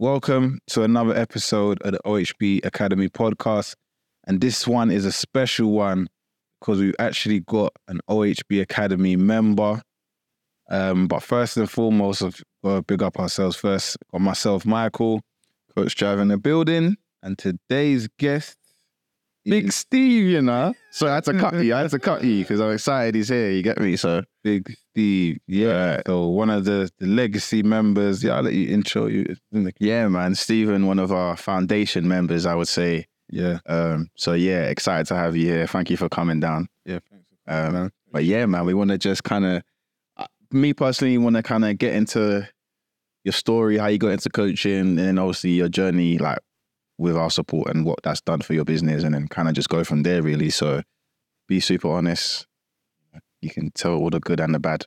Welcome to another episode of the OHB Academy podcast. And this one is a special one because we've actually got an OHB Academy member. Um, but first and foremost, I've got to big up ourselves first. Got myself, Michael, Coach Drive in the building. And today's guest, Big Steve, you know. So I had to cut you. I had to cut you because I'm excited he's here. You get me? So Big Steve. Yeah. So one of the, the legacy members. Yeah, I'll let you intro you. yeah, man. Stephen, one of our foundation members, I would say. Yeah. Um, so yeah, excited to have you here. Thank you for coming down. Yeah. Thanks. Um, man. But yeah, man, we want to just kind of, uh, me personally, want to kind of get into your story, how you got into coaching, and obviously your journey, like with our support and what that's done for your business, and then kind of just go from there, really. So be super honest. You can tell all the good and the bad.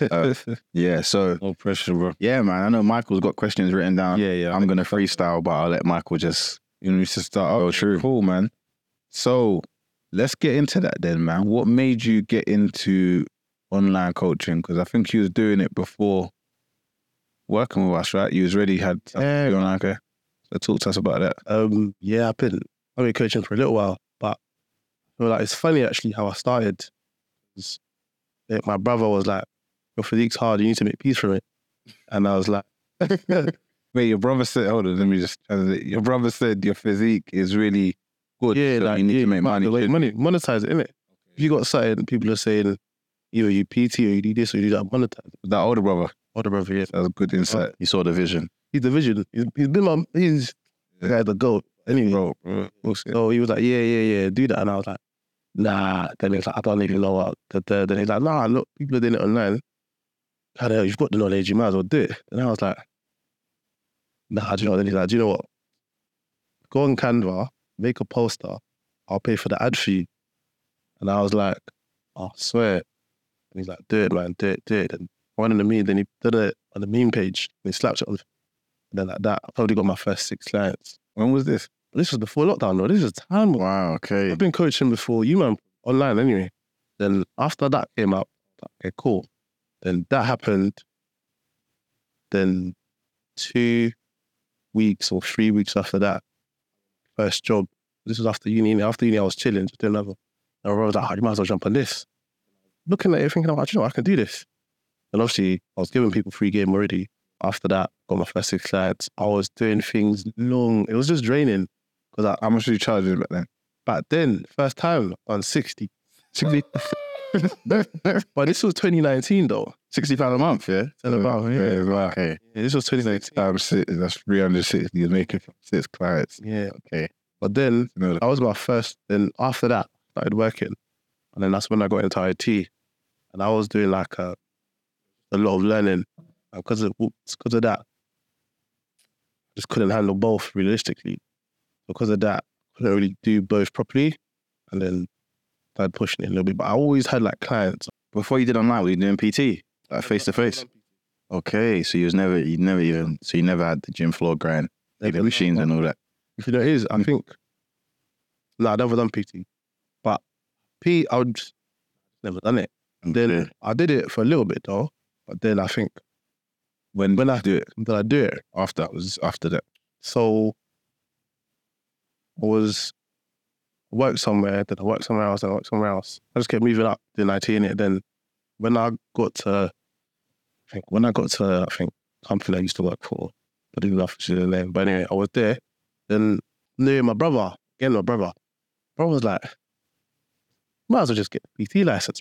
Uh, yeah. So no pressure, bro. yeah, man. I know Michael's got questions written down. Yeah, yeah. I'm gonna freestyle, but I'll let Michael just. You know to start Oh, true. Cool, man. So let's get into that then, man. What made you get into online coaching? Because I think you was doing it before working with us, right? You was already had Yeah. okay? Talk to us about that. Um, yeah, I've been I've been coaching for a little while, but I feel like it's funny actually how I started. eh, My brother was like, "Your physique's hard. You need to make peace from it," and I was like, Wait, your brother said, hold on, let me just. Your brother said your physique is really good. "Yeah, so like you need yeah, to make money. way money monetize it, innit? If you got something, people are saying either you PT or you do this or you do that, monetize it. That older brother, Older brother, yeah, that was good insight. You saw the vision. He's the vision. He's, he's been my he's the guy the goat. Anyway, Bro, bro, we'll see. So he was like, yeah, yeah, yeah, do that. And I was like, nah. Then he's like, I don't even know what. The, the, then he's like, nah, look, people are doing it online. How the hell, you've got the knowledge, you might as well do it. And I was like, nah, do you know what? Then he's like, do you know what? Go on Canva, make a poster, I'll pay for the ad fee. And I was like, oh, I swear. And he's like, do it, man, do it, do it. And one in the meme, then he did it on the meme page. And he slapped it on. Then like that, I probably got my first six clients. When was this? This was before lockdown, though. This was time. Wow. Okay. I've been coaching before you man online anyway. Then after that came up, okay, cool. Then that happened. Then two weeks or three weeks after that, first job. This was after uni. After uni, I was chilling, just doing another. And I was like, oh, you might as well jump on this. Looking at it, thinking, oh, do you know, I can do this. And obviously, I was giving people free game already. After that, got my first six clients. I was doing things long. It was just draining because I, How much were you charging back then? back then, first time on 60. 60. but this was 2019 though. Sixty pound a month. Yeah. Tell about, yeah. Yeah, wow. Okay. Yeah, this was 2019. Times six, that's 360. You're making six clients. Yeah. Okay. But then You know, that was my first. Then after that, I started working. And then that's when I got into IT. And I was doing like a, a lot of learning. Because of, because of that, I just couldn't handle both realistically. Because of that, I couldn't really do both properly. And then started pushing it a little bit. But I always had like clients. Before you did online, were you doing PT, like face to face? Okay. So you was never, you never even, so you never had the gym floor grind, like the machines and all that. If you know it is, I think. No, I've never done PT, but P, I would never done it. Then. I did it for a little bit though, but then I think when when I do it? did I do it? After that was after that. So I was I worked somewhere, then I worked somewhere else, then I worked somewhere else. I just kept moving up, doing IT in it. Then when I got to, I think when I got to, I think company I used to work for, I didn't know if the name, but anyway, I was there. Then knew my brother, again my brother. Brother was like, might as well just get the PT license,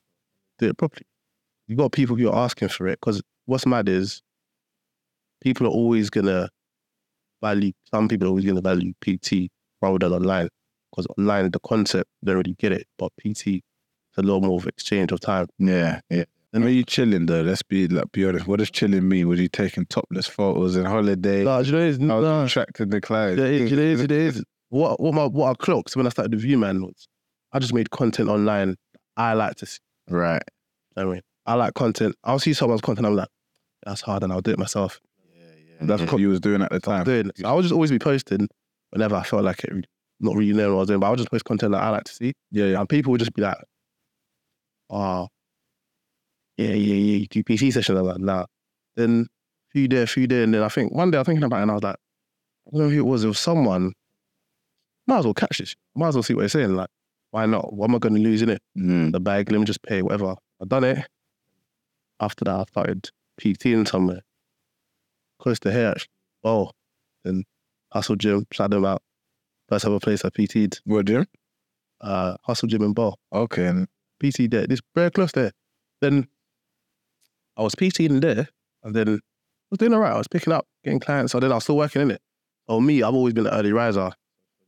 do it properly. You got people who are asking for it because what's mad is people are always gonna value. Some people are always gonna value PT rather than online because online the concept they really get it, but PT is a lot more of exchange of time. Yeah. Yeah. And when you chilling though, let's be like be honest. What does chilling mean? Was you taking topless photos and holiday? No, you know it's How was no, you attracting the clients? it is, it is, it is. What what my what I clocked when I started the View Man was I just made content online. I like to see. Right. I mean, I like content. I'll see someone's content. I'm like, that's hard, and I'll do it myself. That's what you was doing at the time. Doing. So I would just always be posting whenever I felt like it. Not really knowing what I was doing, but I would just post content that I like to see. Yeah, yeah. And people would just be like, oh, yeah, yeah, yeah, you do PT sessions. Like, nah. Then few there, few there. And then I think one day I was thinking about it and I was like, I don't know who it was. It was someone. Might as well catch this. Might as well see what they're saying. Like, why not? What am I going to lose in it? Mm. The bag. Let me just pay whatever. I've done it. After that, I started PTing somewhere close to here. Actually. Oh, then Hustle Gym. Shout them out. First ever place I PT'd. What, Jim? Uh, Hustle Gym and Bow. Okay. and- PT there. This very close there. Then I was PTing there, and then I was doing all right. I was picking up, getting clients. So then I was still working in it. Oh, me, I've always been an early riser.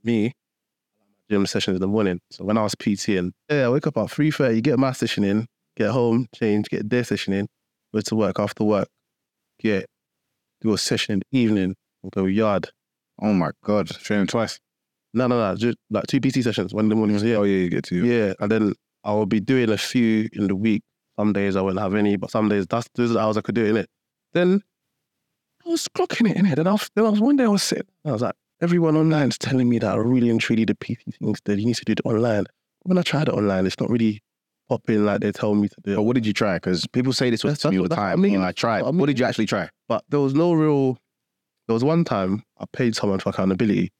Me, gym sessions in the morning. So when I was PTing, yeah, I wake up at three thirty, get my session in, get home, change, get their session in, go to work after work, get do a session in the evening, go yard. Oh my god. Training twice. No, no, no, just like two PT sessions, one in the morning. Yeah, Oh, yeah, you get to. Yeah, and then I will be doing a few in the week. Some days I won't have any, but some days that's those are the hours I could do it in it. Then I was clocking it in it. Then I was, then I was one day I was sitting. I was like, everyone online is telling me that I really and truly the PT things that you need to do it online. When I tried it online, it's not really popping like they tell me to do. But what did you try? Because people say this That's- to me all the what I time. mean. and I tried. What I What did you actually try? But there was no real. There was one time I paid someone for accountability,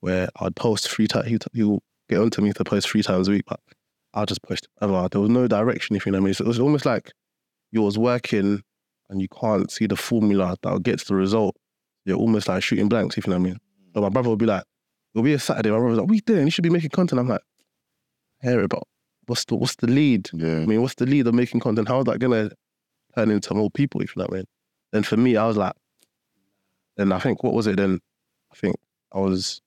where I'd post three times. He he'll get onto me to post three times a week, but I'll just post whatever. There was no direction, if you know what I mean. So it was almost like you was working and you can't see the formula that gets the result. You're almost like shooting blanks, if you know what I mean. So my brother would be like, it'll be a Saturday. My brother's like, what are you doing? You should be making content. I'm like, hear it, but what's the what's the lead? Yeah. I mean, what's the lead of making content? How is that gonna turn into more people, if you know what I mean? Then for me, I was like, and I think what was it then? I think I was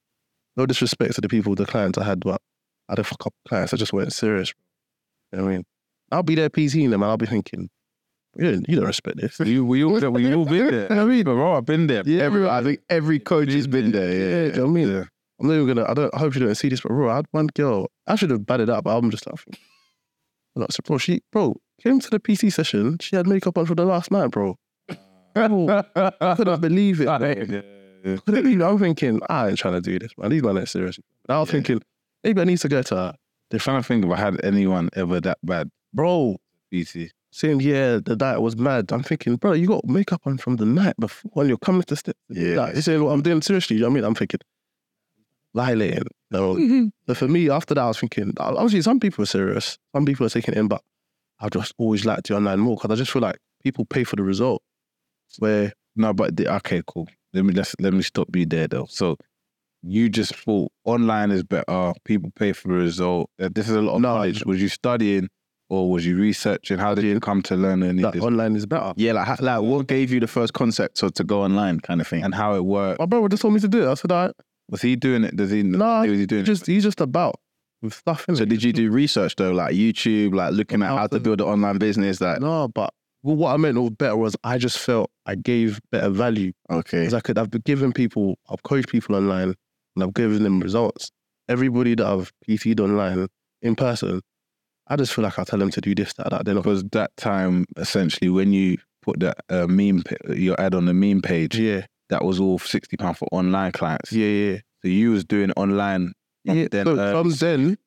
no disrespect to the people, the clients I had, but I had a fuck up clients. I just weren't serious. You know what I mean? I'll be there PTing them and I'll be thinking, you don't, you don't respect this. We, we all we all been there. I mean, Bro, I've been there. Yeah, Every, I think every coach has been there. yeah, Yeah. do you know what I mean? Yeah. I'm not even gonna. I don't. I hope you don't see this, but bro, I had one girl. I should have batted up, but I'm just laughing. I'm not, so bro, she, bro, came to the PT session. She had makeup on for the last night, bro. Bro, I couldn't believe it. bro. Yeah. Couldn't believe it. I'm thinking, I ain't trying to do this, man. These men ain't serious. And I was Yeah. thinking, maybe I need to go to her. I'm trying to think if I had anyone ever that bad. Bro, BT. saying, yeah, the diet was mad. I'm thinking, bro, you got makeup on from the night before when you're coming to step. Yeah. Like, this ain't what I'm doing seriously. You know what I mean? I'm thinking, violating. No. But for me, after that, I was thinking, obviously, some people are serious. Some people are taking it in, but I've just always liked to online more because I just feel like people pay for the result. Where, No, but the, okay, cool. Let me let's let me stop you there though. So you just thought online is better. People pay for the result. Uh, This is a lot of No. knowledge. Was you studying or was you researching? How did you come to learn any of that this online is better. Yeah, like, how- like what gave you the first concept to, to go online kind of thing? and how it worked? My brother just told me to do it. I said, I, Was he doing it? Does he? no, was he doing it? just, he's just about with stuff in So did you do research though, like YouTube, like looking at How to build an online business? That No, but well, what I meant was better was I just felt I gave better value okay, because I could have given people, I've coached people online and I've given them results. Everybody that I've PT'd online in person, I just feel like I tell them to do this, that, that. They're not. because that time essentially when you put that uh, meme pa- your ad on the meme page, Yeah, that was all sixty pound for online clients. yeah, yeah. So you was doing online. yeah. Then, so uh, from then,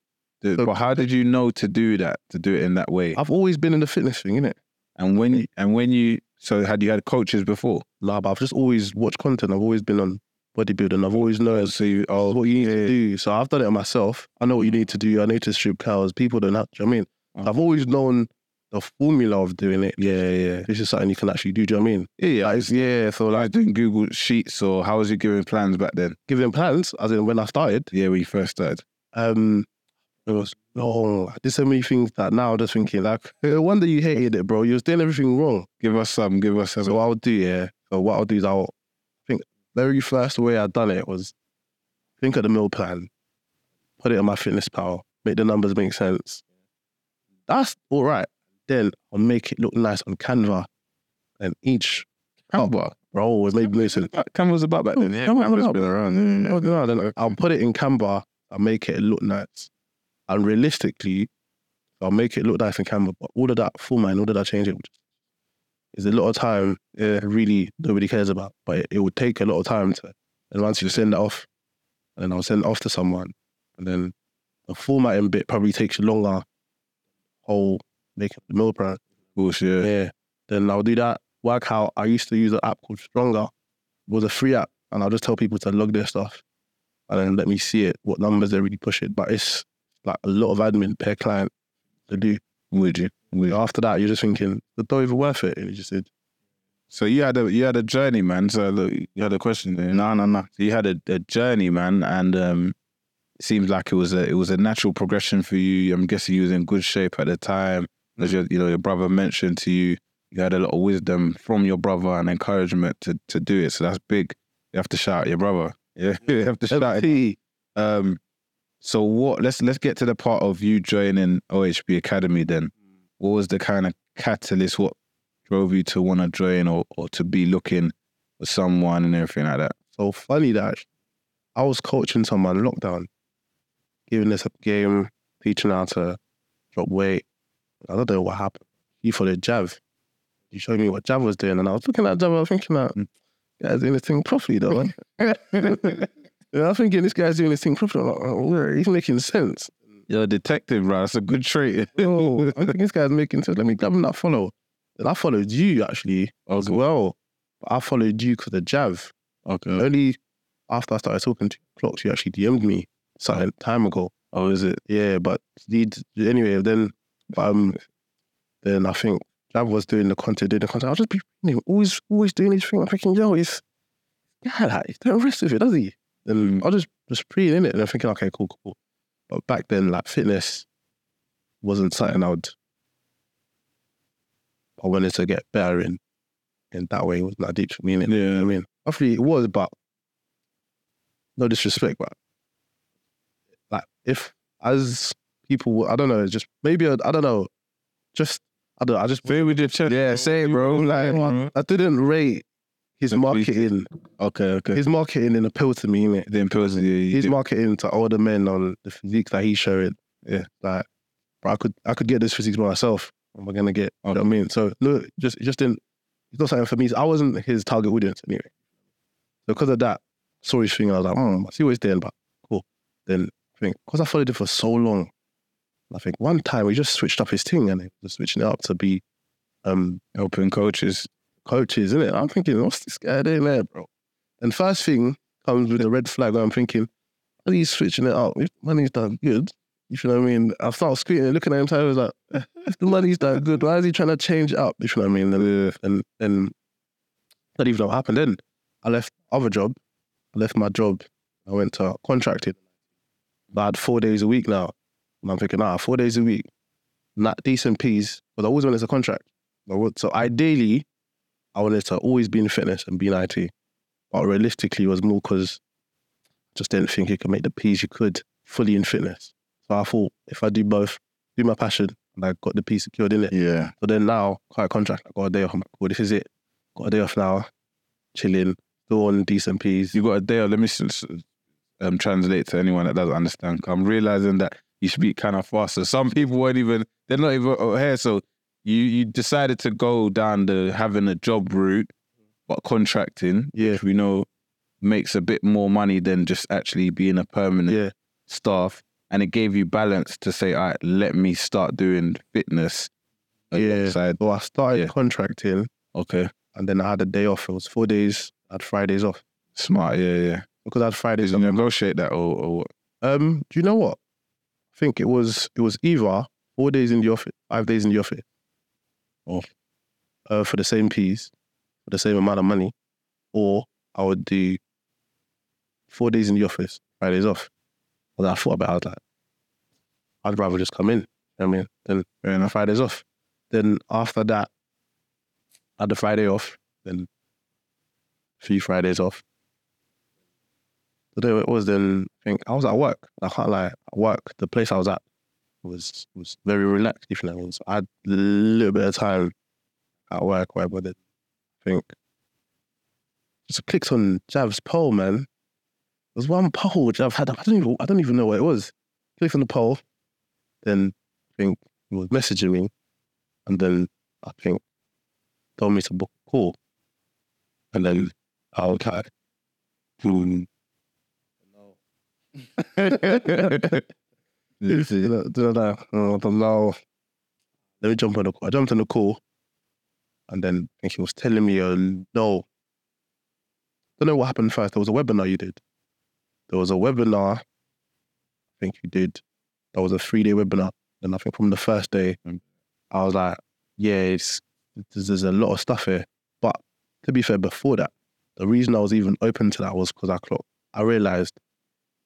the- so- but how did you know to do that? To do it in that way? I've always been in the fitness thing, innit? And when you, and when you so had you had coaches before? Nah, but I've just always watched content. I've always been on bodybuilding. I've always known So you oh what you need yeah, to do. So I've done it myself. I know what you need to do. I need to strip cows. People don't have. Do you know what I mean? Oh. I've always known the formula of doing it. yeah, yeah. This is something you can actually do. Do you know what I mean? Yeah, yeah. Like, it's- yeah. So like Like doing Google Sheets or how was you giving plans back then? giving plans, as in when I started, Yeah, when you first started. um, it was oh, there's so many things that now I'm just thinking like, no wonder you hated it, bro. You was doing everything wrong. Give us some. Give us some. So what I'll do, yeah. So what I'll do is I'll I think very first way I done it was think of the meal plan, put it on MyFitnessPal, make the numbers make sense. That's all right. Then I'll make it look nice on Canva. And each Canva. bro, me sense. Canva was about back then. Oh, yeah, Canva was Canva's been around. Yeah, Oh, then I'll put it in Canva. I'll make it look nice. And realistically, I'll make it look nice in Canva. But all of that format, all of that change, it is a lot of time. Yeah, really, nobody cares about. But it, it would take a lot of time to. And once you send it off, and then I'll send it off to someone, and then the formatting bit probably takes you longer. Whole making the meal plan. Bullshit. Yeah. Then I'll do that. Work out. I used to use an app called Stronger. It was a free app. and I'll just tell people to log their stuff, and then let me see it, what numbers they're really pushing. But it's like a lot of admin per client to do. Would you? Would you? After that, you're just thinking, it's not even worth it. And you just said, So you had a you had a journey, man. So look, you had a question there. No, no, no. So you had a, a journey, man, and um, it seems like it was a it was a natural progression for you. I'm guessing you was in good shape at the time. As your you know your brother mentioned to you, you had a lot of wisdom from your brother and encouragement to to do it. So that's big. You have to shout your brother. Yeah, you have to shout. Um, so what? Let's let's get to the part of you joining OHB Academy. Then, what was the kind of catalyst? What drove you to want to join or or to be looking for someone and everything like that? So funny that I was coaching someone lockdown, giving this a game, teaching how to drop weight. I don't know what happened. He followed Jav. He showed me what Jav was doing, and I was looking at Jav. I was thinking that guy's doing this thing properly, though. Yeah, I was thinking this guy's doing this thing properly. I'm like, oh, he's making sense. You're a detective, bro. That's a good trait. Oh, I think this guy's making sense. Let me grab him that follow. Then I followed you actually as well. But I followed you because of Jav. Okay. Only after I started talking to Clocks, you actually DM'd me some time ago. Oh, is it? Yeah, but anyway, then um, then I think Jav was doing the content, doing the content. I'll just be you know, always always doing his thing. I'm thinking, yo, it's yeah, like, he don't rest with it, does he? Then Mm. I'll just just pre in it, and I'm thinking, okay, cool, cool. But back then, like fitness wasn't something I would. I wanted to get better in, in that way. It wasn't that deep for me. innit? Yeah. I mean, obviously it was, but no disrespect, but like if as people, I don't know, just maybe I, I don't know, just I don't, know, I just Say with your chest. Yeah, say it, bro. Like, I didn't rate his Completely. marketing. Okay, okay. His marketing didn't appeal to me, innit? the impulse. Yeah, His marketing to older men on the physique that he's showing. Yeah. like, bro, I could I could get this physique by myself. Am I gonna get? You know what I mean? So look, just it just didn't. It's not something for me. I wasn't his target audience anyway. So because of that, saw his thing. I was like, hmm, I see what he's doing, but cool. Then I think because I followed him for so long, I think one time he just switched up his thing and he was switching it up to be um Open coaches. coaches, isn't it? I'm thinking, what's this guy doing there, bro? And first thing comes with a red flag. I'm thinking, are you switching it up? If money's done good, you know what I mean? I start screaming, looking at him, so I was like, "Eh, if the money's done good, why is he trying to change it up? You know what I mean? And, and, and not even know what happened. Then I left other job. I left my job. I went to contracted. But I had four days a week now. And I'm thinking, ah, four days a week, not decent P's, but I always wanted a contract. So ideally, I wanted to always be in fitness and be in IT. But realistically, it was more because I just didn't think you could make the P's you could fully in fitness. So I thought if I do both, do my passion, and I got the P secured in it. Yeah. So then now, quite contract, I got a day off. I'm like, cool, this is it. Got a day off now, chilling, still on decent P's. You got a day. Off. Let me um, translate to anyone that doesn't understand. I'm realizing that you speak kind of faster. Some people weren't even. They're not even here. So you you decided to go down the having a job route, but contracting, Yeah. which we know makes a bit more money than just actually being a permanent Yeah. staff. And it gave you balance to say, all right, let me start doing fitness. Yeah. alongside." So I started Yeah. contracting Okay. and then I had a day off. It was four days. I had Fridays off. Smart. Yeah. Yeah. Because I had Fridays Did you negotiate that or, or what? Um, do you know what? Think it was it was either four days in the office, five days in the office. Oh. Uh, for the same piece, for the same amount of money, or I would do four days in the office, Fridays off. But then I thought about it, I was like, I'd rather just come in. I mean, then Fair. Fridays off. Then after that, I had the Friday off. Then three Fridays off. So there it was. Then I I was at work. I can't lie. Work, the place I was at was was very relaxed. If you what I. Had a little bit of time at work, whatever. Then I think just clicked on Jav's poll, man. There's one poll Jav had. I don't even. I don't even know what it was. Clicked on the poll. Then I think he was messaging me, and then I think told me to book a call, and then I was like, hmm. I. Let me jump on the call. I jumped on the call, and then I think he was telling me, uh, no, don't know what happened first. There was a webinar you did. There was a webinar. I think you did. That was a three day webinar. And I think from the first day, I was like, yeah, it's there's, there's a lot of stuff here. But to be fair, before that, the reason I was even open to that was because I clocked. I realized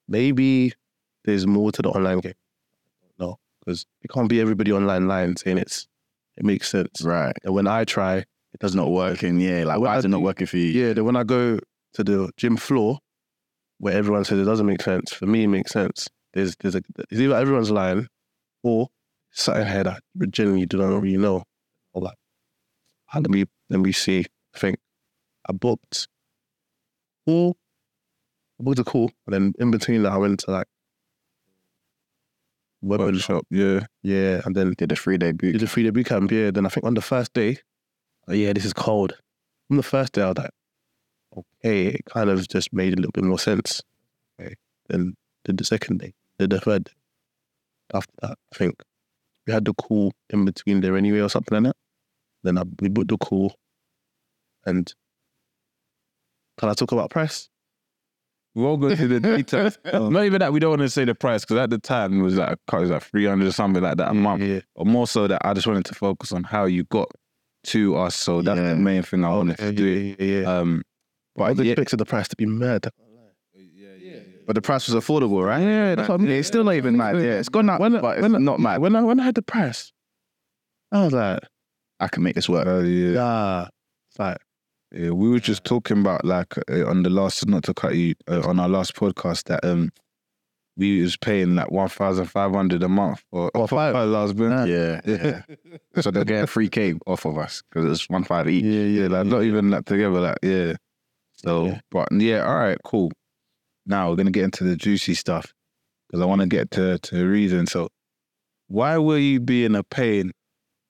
maybe there's more to the online game. No, because it can't be everybody online lying saying it's it makes sense. Right. And when I try, it Does not work. And yeah, like, When why I is it not do- working for you? Yeah, then when I go to the gym floor, where everyone says it doesn't make sense, for me it makes sense. There's there's a it's either everyone's lying, or something here that I genuinely do not really know. Or like, ah, let me let me see. I think I booked I booked a call, and then in between that I went to like webinar. Workshop, yeah. Yeah, and then Did a three day boot. did a three day boot camp. Yeah, then I think on the first day, oh, yeah, this is cold. On the first day, I was like, okay, it kind of just made a little bit more sense. Okay, then did the second day, did the third. Day. After that, I think we had the call in between there anyway, or something like that. Then I, we booked the call, and can I talk about price? We won't go into the details. Not even that we don't want to say the price because at the time it was like it was like three hundred or something like that a month. Yeah, Or more so that I just wanted to focus on how you got to us. So that's Yeah. the main thing I wanted yeah, to do. yeah, yeah. Um, but I was yeah. expecting the price to be mad. But the price was affordable, right? Yeah, that's what I mean. It's still not even mad. Yeah, it's gone up, When- but it's when- not mad. When I when I had the price, I was like, I can make this work. yeah. yeah, it's like Yeah, we were just talking about like uh, on the last, not to cut you, uh, on our last podcast that um we was paying like one thousand five hundred a month for, What, for five? our last bit. Yeah, yeah. so they're getting free K off of us because it's one five each. Yeah, yeah, like not even like together, like yeah. So, Yeah. but yeah, all right, cool. Now we're gonna get into the juicy stuff because I want to get to to the reason. So, why were you being a pain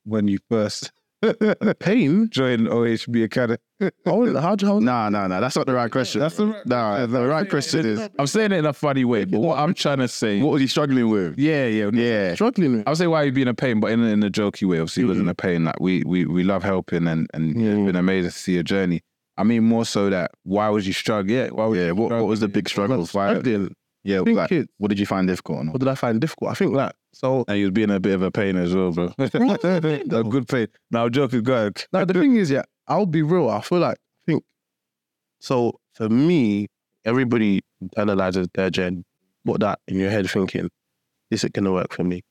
when you first pain. joined OHB Academy? How how how Nah, nah, nah. That's not the right question. That's the right- nah. The right question is, I'm saying it in a funny way, but what I'm trying to say, what was he struggling with? yeah, yeah, Yeah, struggling with? I'll say why you being a pain, but in a, in a jokey way. Obviously, it wasn't mm-hmm. a pain. Like we we we love helping, and and Yeah, it's yeah. been amazing to see your journey. I mean, more so that why was you struggling? Yeah, why was yeah. What, what was the big struggles? Why? Yeah, I think like, it, what did you find difficult? Or not? what did I find difficult? I think like so. And you was being a bit of a pain as well, bro. a good pain. Now, joking, go ahead. Like the thing is, yeah, I'll be real. I feel like I think so. For me, everybody internalizes their gen. What that in your head thinking, this is gonna work for me.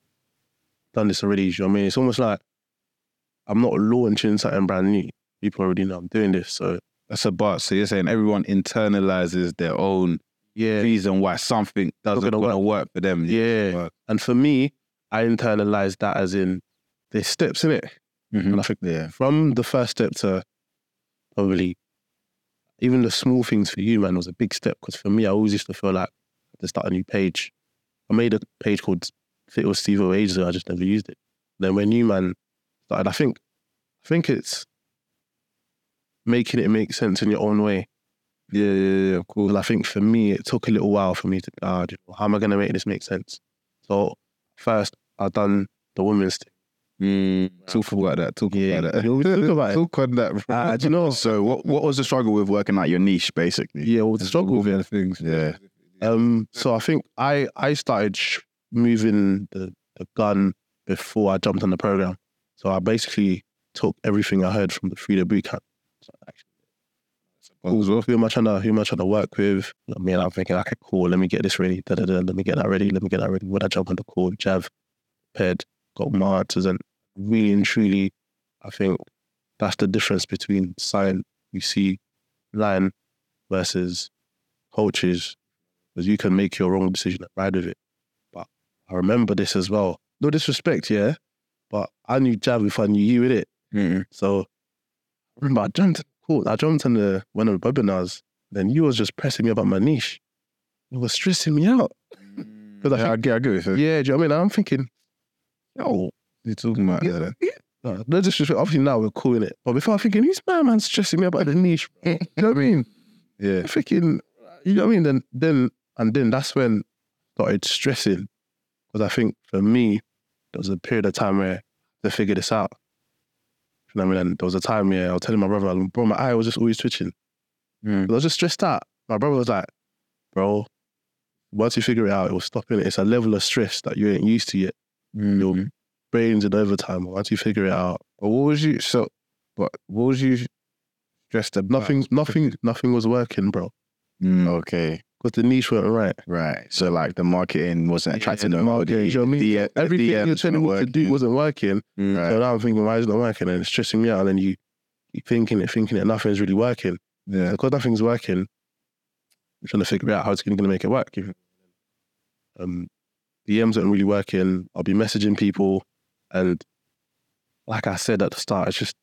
Done this already. You know what I mean? It's almost like I'm not launching something brand new. People already know I'm doing this. So That's a but. So you're saying everyone internalizes their own yeah, reason why something doesn't gonna gonna work. for them. yeah. Work. And for me, I internalized that as in there's steps in it. Mhm. And I think Yeah, from the first step to probably even the small things for you, man, was a big step. Because for me, I always used to feel like to start a new page. I made a page called Fit with Steve ages ago. I just never used it. Then when you man started, I think, I think it's making it make sense in your own way. Yeah, yeah, yeah. Cool. I think for me, it took a little while for me to, do how am I going to make this make sense? So first, I done the women's thing. Mm, talk about that. Talk Yeah, about that. talk about it. Talk on that, bro. Ah, do you know? So what what was the struggle with working out your niche, basically? Yeah, well, the struggle with other things. Yeah. Um, so I think I I started sh- moving the, the gun before I jumped on the program. So I basically took everything I heard from the Frida boot camp. So actually, cool. Who am I trying to who am I trying to work with? I mean, I'm thinking, okay, cool. Let me get this ready. Da, da, da, let me get that ready. Let me get that ready. When I jump on the call, Jav, paired, got my and really and truly, I think that's the difference between sign you see line versus coaches because you can make your wrong decision and ride with it. But I remember this as well. No disrespect, yeah, but I knew Jav if I knew you with it. Mm. So I remember I jumped cool. I jumped on the one of the webinars. Then you was just pressing me about my niche. It was stressing me out. Mm. Because Yeah, I think, get, I get it. yeah, do you know what I mean? I'm thinking, yo, You're talking about Yeah. that. no, no disrespect. Obviously now we're calling it. But before I'm thinking, who's my man stressing me about the niche? bro? you know what I mean? Yeah. I'm thinking, you know what I mean? Then, then, and then that's when I started stressing. Because I think for me, there was a period of time where to figure this out. You know what I mean? And there was a time where I was telling my brother, bro, my eye was just always twitching. Mm. I was just stressed out. My brother was like, bro, once you figure it out, it will stop in it. It's a level of stress that you ain't used to yet. Your Mm. brains in overtime. Once you figure it out, But what was you so? But what was you stressed about? nothing, nothing, nothing was working, bro. Mm. Okay. Because the niche weren't right. Right. So like the marketing wasn't attracting the them. or market, the- you know what I mean? the- the Everything you're DMs telling me to do wasn't working. Mm. Right. So now I'm thinking, why is it not working? And it's stressing me out. And then you keep thinking it, thinking it, nothing's really working. Yeah. Because nothing's working, I'm trying to figure out how it's going to make it work. Um, DMs aren't really working. I'll be messaging people, and like I said at the start, I just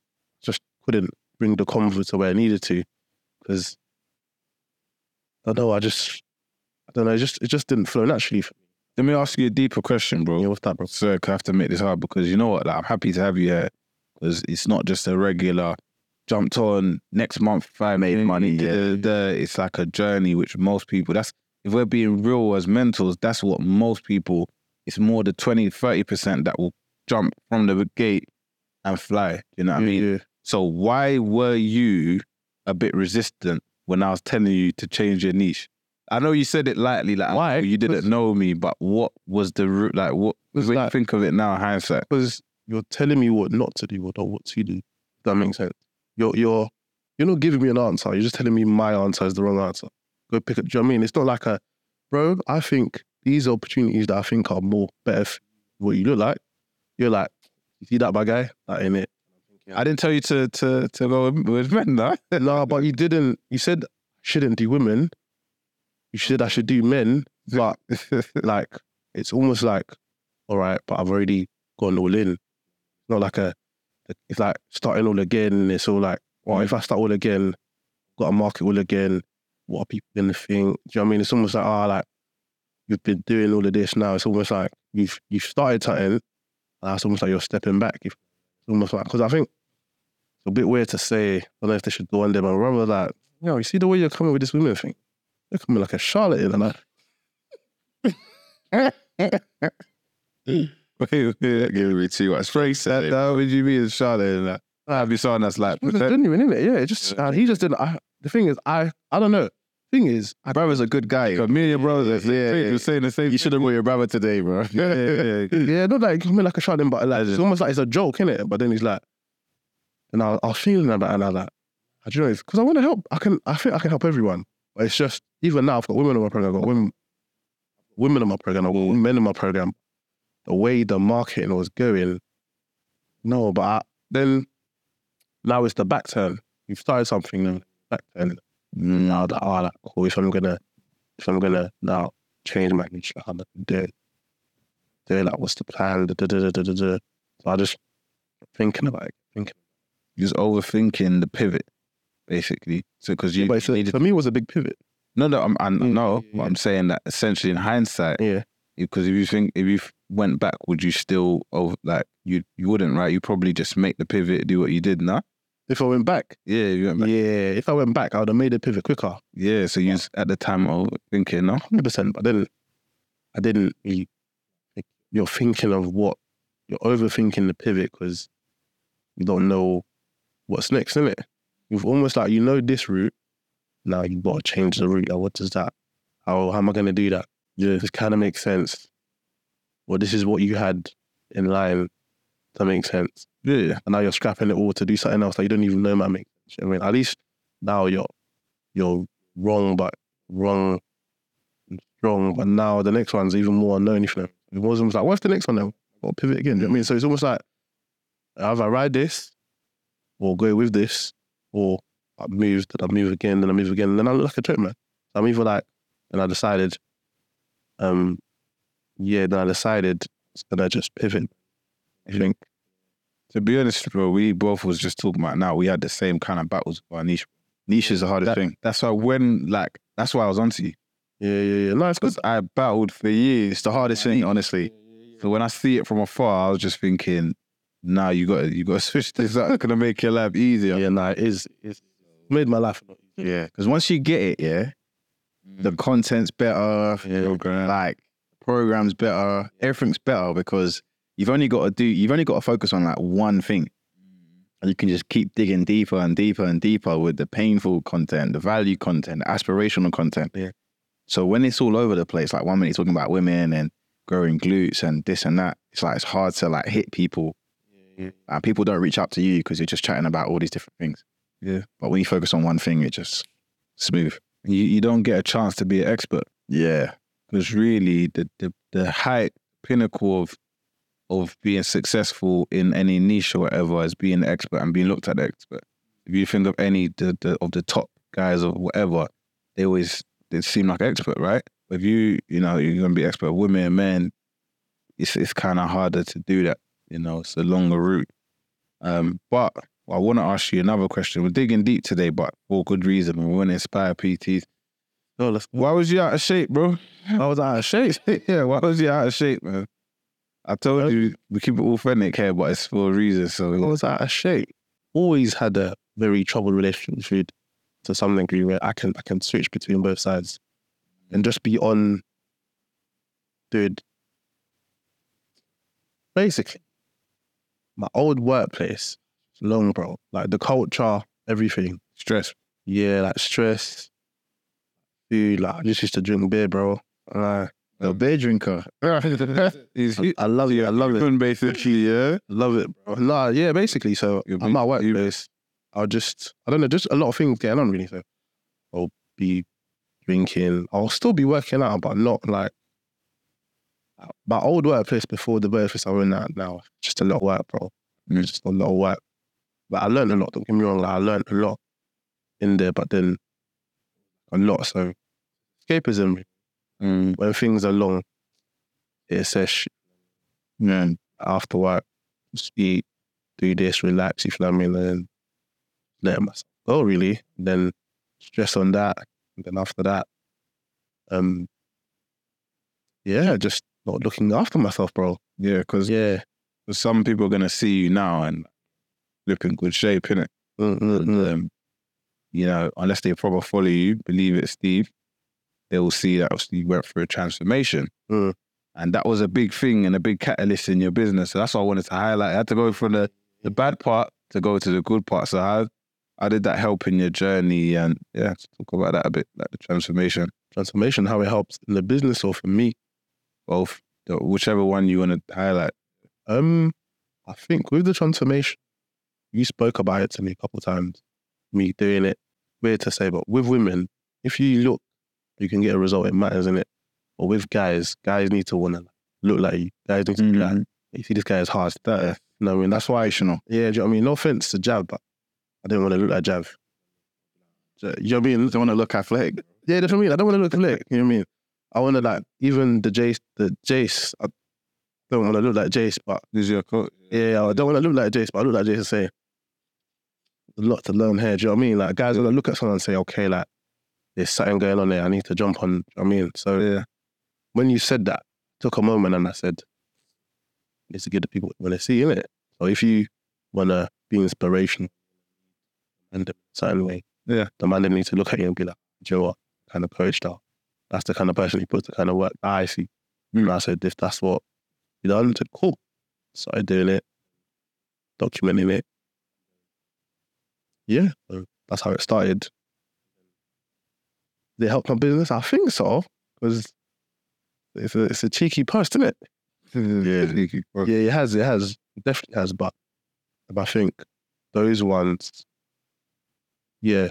just couldn't bring the convo to where I needed to because I don't know. I just I don't know. It just it just didn't flow naturally. Let me ask you a deeper question, bro. me. What's that, bro? So I have to make this hard because you know what? Like, I'm happy to have you here because it's not just a regular jumped on next month I Made money, yeah. the- it's like a journey which most people. That's if we're being real as mentors. That's what most people. It's more the 20, 30 percent that will jump from the gate and fly. You know what I mean? Yeah. So why were you a bit resistant when I was telling you to change your niche? I know you said it lightly, like Why? you didn't know me, but what was the root? Like, what? When you think of it now, hindsight. because you're telling me what not to do or not what to do. That makes sense. You're you're you're not giving me an answer. You're just telling me my answer is the wrong answer. Go pick it. Do you know what I mean? It's not like a bro. I think these opportunities that I think are more better for what you look like. You're like, you see that my guy? That ain't it. I didn't tell you to to to go with- men, no. no, but you didn't. You said shouldn't do women. You said I should do men, but like it's almost like, all right, but I've already gone all in. It's not like a, it's like starting all again. It's all like, well, if I start all again, got to market all again. What are people gonna think? Do you know what I mean? It's almost like, ah, like you've been doing all of this now. It's almost like you've you've started something. And it's almost like you're stepping back. It's almost like because I think a bit weird to say. I don't know if they should go on there, but rather like, you know, you see the way you're coming with this women thing. You're coming like a charlatan, and I, wait, wait, that gave me too much. Frank sat down. What do you mean, Charlotte? And that. I'd be someone that's like, It was genuine, innit? Yeah, it just and he just didn't. I, the thing is, I I don't know. Thing is, I, Brother's a good guy. Because me and your brother, Yeah, yeah, yeah. you're saying the same. You should have brought your brother today, bro. Yeah, yeah, yeah. yeah, not like coming like a charlatan, but like it's almost like it's a joke, innit? But then he's like, and I, I was feeling about it, and I like, I do you know, because I want to help. I can, I think I can help everyone, but it's just even now I've got women on my program, I've got women, women on my program, I've got men on my program. The way the marketing was going, no, but I, then now it's the back turn. You've started something back turn. Now that oh, like, cool. If I'm gonna, if I'm gonna now change my niche, how to do it. Do it, like what's the plan? Da, da, da. So I just thinking about it, thinking. You're just overthinking the pivot, basically. So because you, but you needed, for me, it was a big pivot. no, no, I'm, I Mm, know, yeah, yeah. I'm saying that essentially in hindsight, Yeah, because if you think if you went back, would you still over like you you wouldn't, right? You probably just make the pivot, do what you did, nah? if I went back, Yeah, you went back. yeah, if I went back, I would have made the pivot quicker, Yeah, so you was at the time overthinking, no? hundred percent. But then I didn't. You're thinking of what you're overthinking the pivot because you don't know what's next, isn't it? You've almost like you know this route. Now you've got to change the route. Or what does that? How how am I going to do that? Yeah, this kind of makes sense. Well, this is what you had in line. That makes sense. Yeah, and now you're scrapping it all to do something else that you don't even know might make sense. You I mean, at least now you're you're wrong, but wrong, and strong. But now the next one's even more unknown. If you know, it was almost like, what's the next one now? Got to pivot again. You know what I mean? So it's almost like either I ride this, or go with this, or I move, then I move again, then I move again, and then I look like a trip man. So I'm either like, and I decided, um, yeah, then I decided it's gonna just pivot. I think. to be honest, bro, we both was just talking about now. We had the same kind of battles with our niche. Niche is the hardest That- thing. That's why when like that's why I was onto you Yeah, yeah, yeah. No, it's good. because I battled for years. It's the hardest thing, honestly. So when I see it from afar, I was just thinking, nah, you got to you got to switch this up. It's gonna make your life easier. Yeah, nah, it is. It's made my life. a. Yeah, because once you get it, yeah, mm. the content's better. Yeah. like programs better. Everything's better because you've only got to do. You've only got to focus on like one thing. Mm. And you can just keep digging deeper and deeper and deeper with the painful content, the value content, the aspirational content. Yeah. So when it's all over the place, like one minute you're talking about women and growing glutes and this and that, it's like it's hard to like hit people. And people don't reach out to you because you're just chatting about all these different things. Yeah. But when you focus on one thing, it just smooth. You you don't get a chance to be an expert Yeah. because really the the the height pinnacle of of being successful in any niche or whatever is being an expert and being looked at as expert. If you think of any the, the of the top guys or whatever, they always they seem like expert, right? If you you know you're gonna be expert women, men, it's it's kind of harder to do that. You know, it's a longer route. Um, but I want to ask you another question. We're digging deep today, but for good reason. We want to inspire PTs. No, let's go. Why was you out of shape, bro? I was out of shape. yeah, why was you out of shape, man? I told you we keep it authentic here, but it's for a reason. I So was out of shape. Always had a very troubled relationship with food to some degree where I can I can switch between both sides and just be on dude. Basically, my old workplace, long bro. Like the culture, everything. stress. Yeah, like stress, Dude, like I just used to drink beer, bro. And I, A beer drinker. He's I, I love it. I love it. basically, yeah. Love it, bro. Nah, yeah, basically. So at my workplace, I'll just, I don't know, just a lot of things going on, really. So I'll be drinking. I'll still be working out, but not like my old workplace before the workplace I'm in at now. Just a lot of work, bro. Mm. Just a lot of work. But I learned a lot. Don't get me wrong. Like, I learned a lot in there, but then a lot. So escapism, Mm, when things are long, it's a sh- Yeah. after work, just eat, do this, relax, you feel what I mean? And then let myself go really. Then stress on that. And then after that, um yeah, just not looking after myself, bro. yeah, because Yeah. some people are gonna see you now and look in good shape, innit? Mm, mm, mm. um, you know, unless they probably follow you, believe it, Steve, they will see that obviously you went through a transformation. Mm. And that was a big thing and a big catalyst in your business. So that's what I wanted to highlight. I had to go from the, the bad part to go to the good part. So how, how did that help in your journey? And yeah, talk about that a bit, like the transformation, Transformation, how it helps in the business or for me. Both, whichever one you want to highlight. Um, I think with the transformation, you spoke about it to me a couple times. Me doing it, weird to say, but with women, if you look, you can get a result. It matters, in it. But with guys, guys need to want to look like you. Guys need to be like, you see, this guy is hard. That, you know what I mean? That's why, Aspirational. yeah, do you know what I mean? No offense to Jav, but I didn't want to look like Jav. You know what I mean? Don't want to look athletic. Yeah, that's what I mean. I don't want to look like, you know what I mean? I want to like, even the Jace, the Jace, I don't want to look like Jace, but Who's your coach? yeah, I don't want to look like Jace, but I look like Jace and say, a lot to learn here. Do you know what I mean? Like, guys are gonna look at someone and say, okay, like, there's something going on there. I need to jump on. Do you know what I mean? So Yeah. when you said that, took a moment and I said, it's to give the people what they see in it. So if you want to be inspiration and a certain way, Yeah. the man needs to look at you and be like, what kind of coach style? That's the kind of person he puts the kind of work I see. And I said, if that's what you done, I said, cool. Started doing it, documenting it. Yeah, so that's how it started. Did it help my business? I think so, because it's a, it's a cheeky post, isn't it? Yeah. Yeah, it has. It has. It definitely has. But I think those ones, yeah,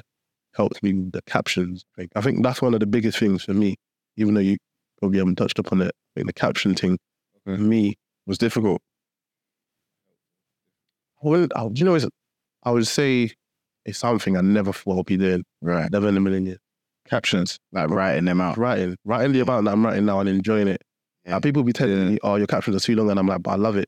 helped me with the captions. I think. I think that's one of the biggest things for me, even though you probably haven't touched upon it. I think the caption thing for me, was difficult. I wouldn't, I, do you know, it's, I would say it's something I never thought I'd be doing. Right. Never in a million years. Captions, like writing them out. Writing, writing the amount that I'm writing now and enjoying it. Yeah. Like, people be telling Yeah. me, "Oh, your captions are too long," and I'm like, "But I love it."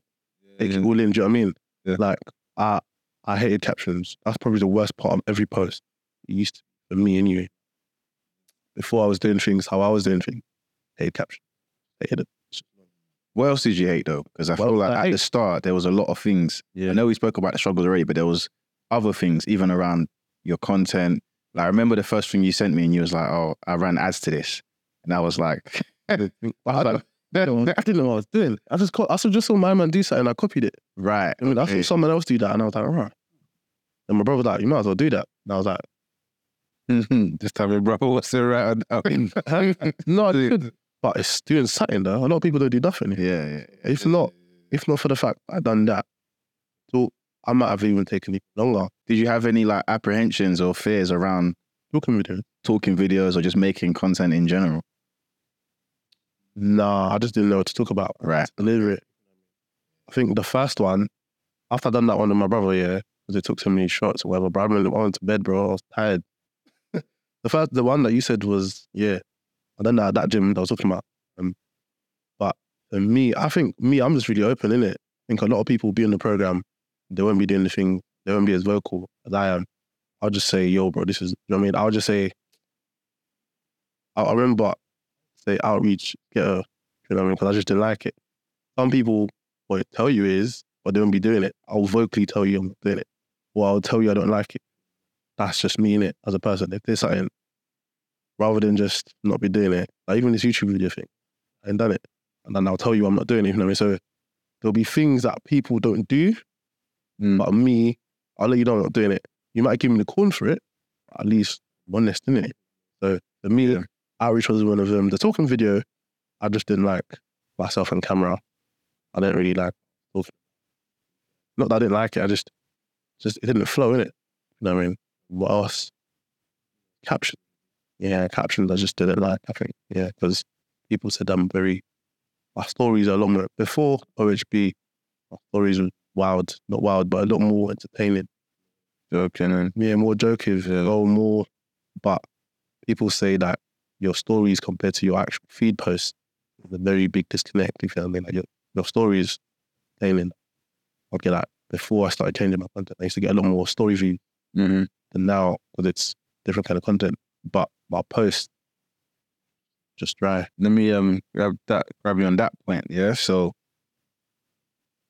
Take it all in. Do you know what I mean? Yeah. Like I I hated captions. That's probably the worst part of every post. It used to be for me anyway. Before I was doing things how I was doing things, hated captions. Hated it. What else did you hate though? Because I Well, feel like I at the start there was a lot of things. Yeah. I know we spoke about the struggles already, but there was other things even around your content. Like I remember the first thing you sent me, and you was like, "Oh, I ran ads to this," and I was like, I, I didn't know what I was doing. I just co- I saw- just saw my man do something. And I copied it. "Right." I mean, I okay. saw someone else do that, and I was like, "Right." Then my brother was like, you might as well do that. And I was like, Just tell me, bro, what's the right? no. But it's doing something though. A lot of people don't do nothing. Yeah, yeah. If not, if not for the fact I done that, so I might have even taken it longer. Did you have any like apprehensions or fears around Talking videos. talking videos or just making content in general? Nah, I just didn't know what to talk about. Right. Deliver it. I think the first one, after I done that one with my brother, yeah, because it took so many shots or whatever, bro, I went to bed, bro. I was tired. The first, the one that you said was, yeah, I that at that gym that I was talking about. Um, but for me, I think me, I'm just really open, in it. I think a lot of people be in the program, they won't be doing the thing, they won't be as vocal as I am. I'll just say, yo, bro, this is, you know what I mean? I'll just say, I, I remember, say, outreach, get a, you know what I mean? Because I just didn't like it. Some people, what tell you is, but they won't be doing it. I'll vocally tell you I'm doing it. Or I'll tell you I don't like it. That's just me in it as a person. If there's something, rather than just not be doing it, like even this YouTube video thing, I ain't done it. And then I'll tell you I'm not doing it, you know what I mean? So there'll be things that people don't do, Mm. but me, I'll let you know I'm not doing it. You might give me the corn for it, but at least I'm honest, in it. So for me, Yeah. outreach was one of them. The talking video, I just didn't like myself on camera. I didn't really like talking. Not that I didn't like it, I just, just it didn't flow in it. You know what I mean? What else? Caption. Yeah, captions I just did it like, I think. Yeah, because people said I'm very, my stories are longer. before OHB, my stories were wild, not wild, but a lot more entertaining. Joking and Yeah, more joking, oh, more. But people say that your stories compared to your actual feed posts is a very big disconnect. If you know what I mean, like your, your stories, entertaining. Okay, like before I started changing my content, I used to get a lot more story views hmm than now because it's different kind of content. But my posts just dry. let me um grab that grab you on that point yeah so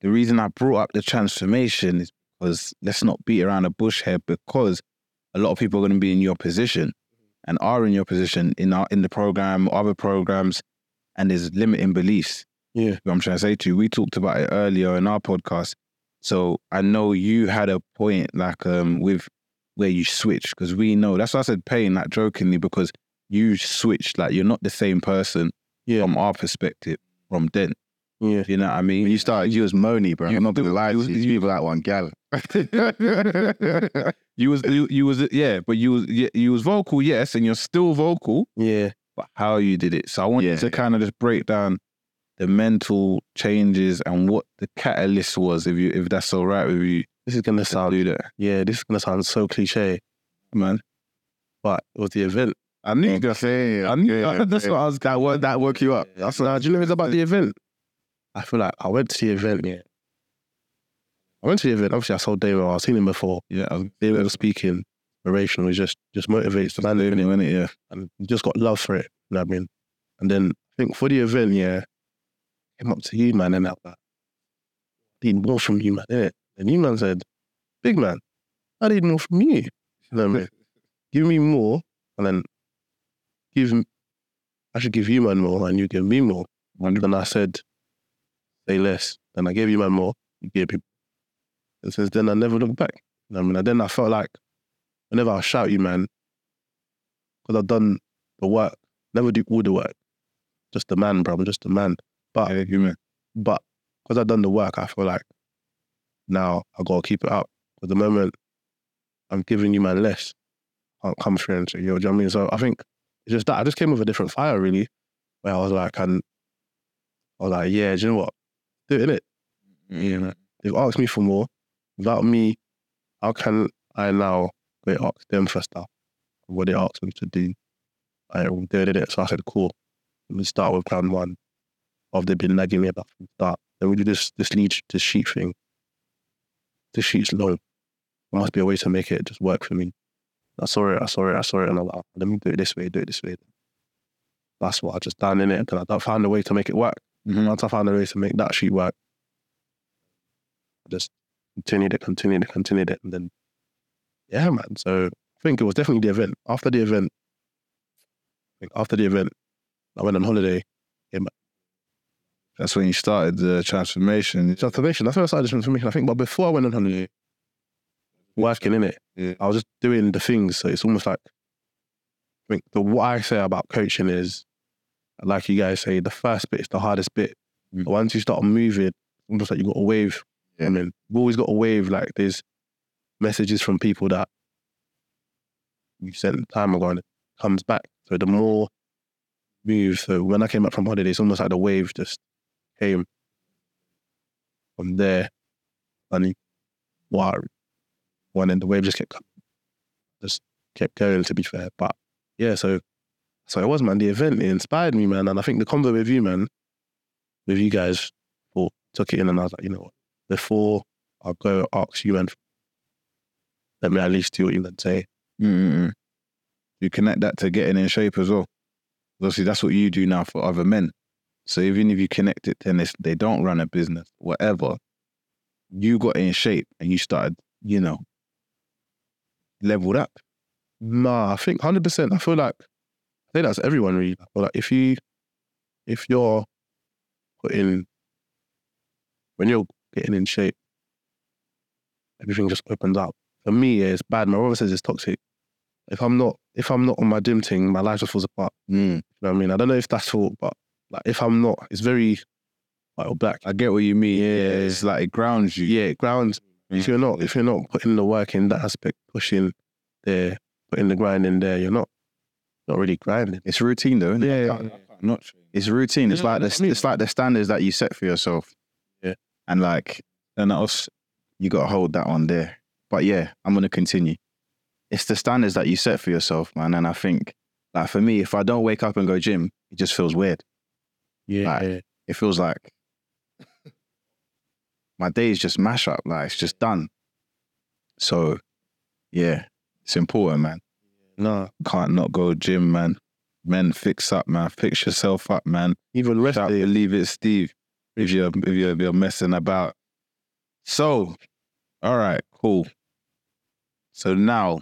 the reason i brought up the transformation is because let's not beat around the bush here because a lot of people are going to be in your position and are in your position in our in the program other programs and there's limiting beliefs Yeah. what i'm trying to say to you we talked about it earlier in our podcast so i know you had a point like um with where you switch because we know that's why i said pain like jokingly because you switched like you're not the same person Yeah. from our perspective from then. Yeah. You know what I mean? When you started, you was moany, bro. You- I'm not gonna lie to you- you. you- People like one gal. you was you, you was yeah, but you was yeah, you was vocal, yes, and you're still vocal, Yeah. but how you did it. So I want Yeah, you to kind of just break down the mental changes and what the catalyst was, if you if that's all right with you. This is gonna sound yeah, this is gonna sound so cliche, man. but it was the event. I knew you were gonna mm. say. I knew that's what I was. That woke that woke you up. That's now, do you know it's about the event? I feel like I went to the event, yeah. I went to the event, obviously I saw David, I've seen him before. Yeah, I was David was speaking, inspirational, he just just motivates the man doing it? Yeah. and just got love for it. You know what I mean? And then I think for the event, yeah, came up to you, man, and I was like, need more from you, man, innit? And you man said, Big man, I need more from you. You know what I mean? give me more, and then give I should give you man more, and you give me more. And then I said, say less. Then I gave you man more, you gave me. And since then, I never looked back. You know I mean? And then I felt like whenever I shout you, man, because I've done the work, never do all the work. Just the man, bro. I'm just a man. But Yeah, human. but because I've done the work, I feel like now I gotta keep it up. At the moment, I'm giving you my less. I can't come through and say, yo, do you know what I mean? So I think it's just that I just came with a different fire, really, where I was like, and I was like, yeah, do you know what? Do it, innit? Mm-hmm. You know. They've asked me for more. Without me, how can I now go ask them for stuff? What they asked me to do. I did it. So I said, cool. Let me start with plan one. Of they've been nagging me about from the start. Then we do this this lead this sheet thing. This sheet's long. There must be a way to make it just work for me. I saw it, I saw it, I saw it, and I'm like, "Oh, let me do it this way, do it this way. That's what I just done in it. And I found a way to make it work. Mhm. Once I found a way to make that sheet work, I just continued it, continued it, continued it. And then, yeah, man. So I think it was definitely the event. After the event, I think after the event, I went on holiday. That's when you started the transformation. Transformation, that's when I started the transformation. I think, but before I went on holiday, working in it. Yeah. I was just doing the things. So it's almost like I think the what I say about coaching is like you guys say, the first bit is the hardest bit. Mm. Once you start moving, almost like you got a wave. Yeah. I mean, we've always got a wave. Like there's messages from people that you sent time ago and it comes back. So the more move. So when I came back from holiday, it's almost like the wave just came from there. And wow, one and the wave just kept just kept going. To be fair, but yeah, so so it was man. The event it inspired me, man, and I think the convo with you, man, with you guys, or took it in, and I was like, you know what? Before I go ask you, and let me at least do what you would say. Mm-mm. You connect that to getting in shape as well. Obviously, that's what you do now for other men. So even if you connect it, then it's, they don't run a business, whatever. You got in shape and you started, you know, leveled up. Nah, I think hundred percent. I feel like I think that's everyone really. I feel like if you if you're putting when you're getting in shape, everything just opens up. For me, yeah, it's bad. My brother says it's toxic. If I'm not if I'm not on my dim thing, my life just falls apart. Mm. You know what I mean? I don't know if that's all, but like if I'm not, it's very white or black. I get what you mean. Yeah. it's like it grounds you. Yeah, it grounds. If you're not if you're not putting the work in that aspect, pushing there, putting the grind in there, you're not not really grinding. It's routine though, isn't it? Yeah, I can't- I can't not It's routine. It's like the, I mean. it's like the standards that you set for yourself. Yeah. And like and else. you got to hold that on there. But yeah, I'm gonna continue. It's the standards that you set for yourself, man. And I think, like for me, if I don't wake up and go gym, it just feels weird. Yeah, Like, It feels like my day is just mash up. Like it's just done. So, yeah, it's important, man. no. Can't not go gym, man. Men, fix up, man. Fix yourself up, man. Even rest Shout day. believe it, Steve. If you're if you're, if you're messing about. So, all right, cool. So now,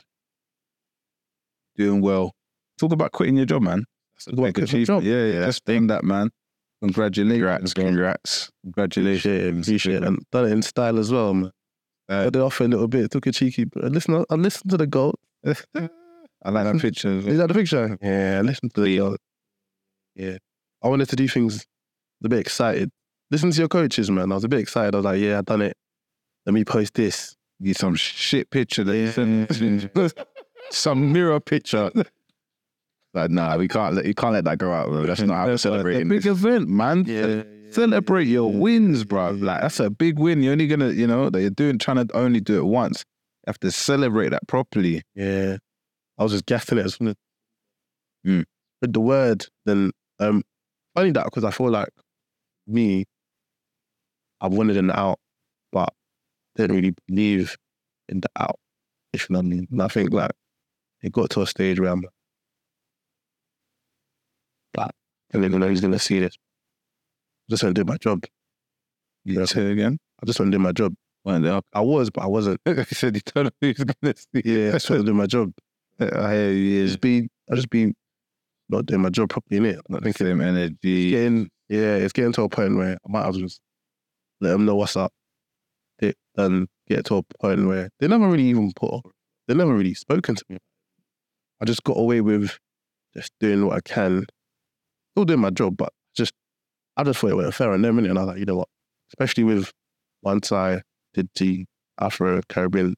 doing well. Talk about quitting your job, man. That's a about big quitting your achievement. job. Yeah, yeah. Just done that, man. Congratulations. Congrats, congrats. Congratulations. Appreciate it, appreciate it. And done it in style as well, man. Uh, Got it off a little bit, took a cheeky. But listen, I listened to the goal. I like that picture. as well. Is that the picture? Yeah, listen to the goal. Yeah. I wanted to do things a bit excited. Listen to your coaches, man. I was a bit excited. I was like, yeah, I done it. Let me post this. Get some shit picture that you Yeah. sent. Some mirror picture. Like, nah, we can't let you can't let that go out, bro. That's not how we're That's a- a celebrating. big event, man. Celebrate your yeah. wins, bro. Yeah. Like that's a big win. You're only gonna, you know, that you're doing trying to only do it once. You have to celebrate that properly. Yeah. I was just gassing it. I was gonna Mm. the word. Then um only that because I feel like me, I wanted an out, but didn't really believe in the out. If you know what I mean. And I think like it got to a stage where I'm like, didn't know he's gonna see this. I just want to do my job. You Yeah. say it again. I just want to do my job. Weren't they up? I was, but I wasn't. Like I said, you don't know who's gonna see. Yeah, I just want to do my job. I hear you. Just be, I just been not doing my job properly in it. Not thinking Same energy. getting yeah, it's getting to a point where I might as well just let them know what's up. It, and get to a point where they never really even put they never really spoken to me. I just got away with just doing what I can, still doing my job, but just I just thought it went fair on them, innit? and I was like, you know what? Especially with once I did the Afro Caribbean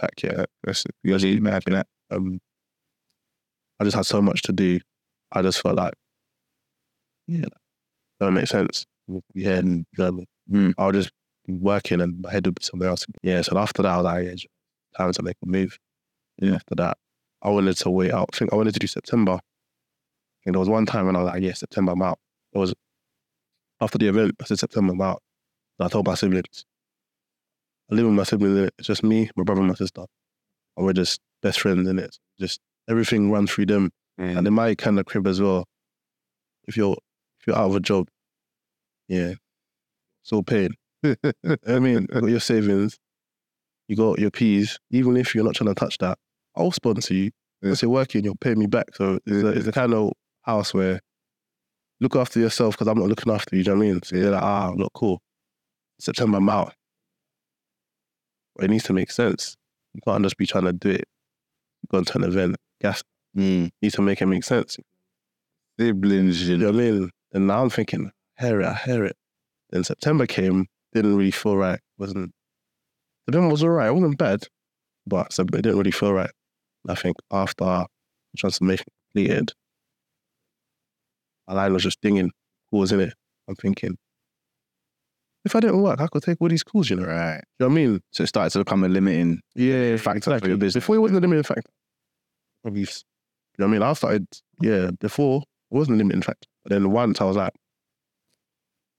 back yeah, That's really mad for that. um, I just had so much to do. I just felt like, yeah, that don't make sense. Yeah, and um, Mm. I would just be working and my head would be somewhere else. Yeah, so after that, I was like, yeah, time to make a move. Yeah. After that, I wanted to wait out. I think I wanted to do September. Think there was one time when I was like, yeah, September, I'm out. It was after the event, I said September, I'm out. And I told my siblings, I live with my siblings, it's just me, my brother, and my sister. And we're just best friends in it. Just everything runs through them. And mm. in my kind of crib as well, if you're if you're out of a job, yeah, it's all paid. I mean, you got your savings, you got your P's. Even if you're not trying to touch that, I'll sponsor you. Once you're working, you'll pay me back. So it's, a, it's a kind of house where look after yourself because I'm not looking after you. Do you know what I mean? So you're like, ah, look, cool. September, I'm out. But it needs to make sense. You can't just be trying to do it. Go to an event, gas. Mm. Need to make it make sense. Siblings, you know. what I mean? And now I'm thinking, I hear it, I hear it. Then September came, didn't really feel right. Wasn't September was alright. It wasn't bad, but it didn't really feel right. I think after transformation completed, my line was just dinging calls in it. I'm thinking, if I didn't work, I could take all these calls, you know. Right. You know what I mean? So it started to become a limiting. Yeah, factor for your business. Before it wasn't a limiting factor. Probably, you know what I mean? I started, yeah, before it wasn't a limiting factor. But then once I was like,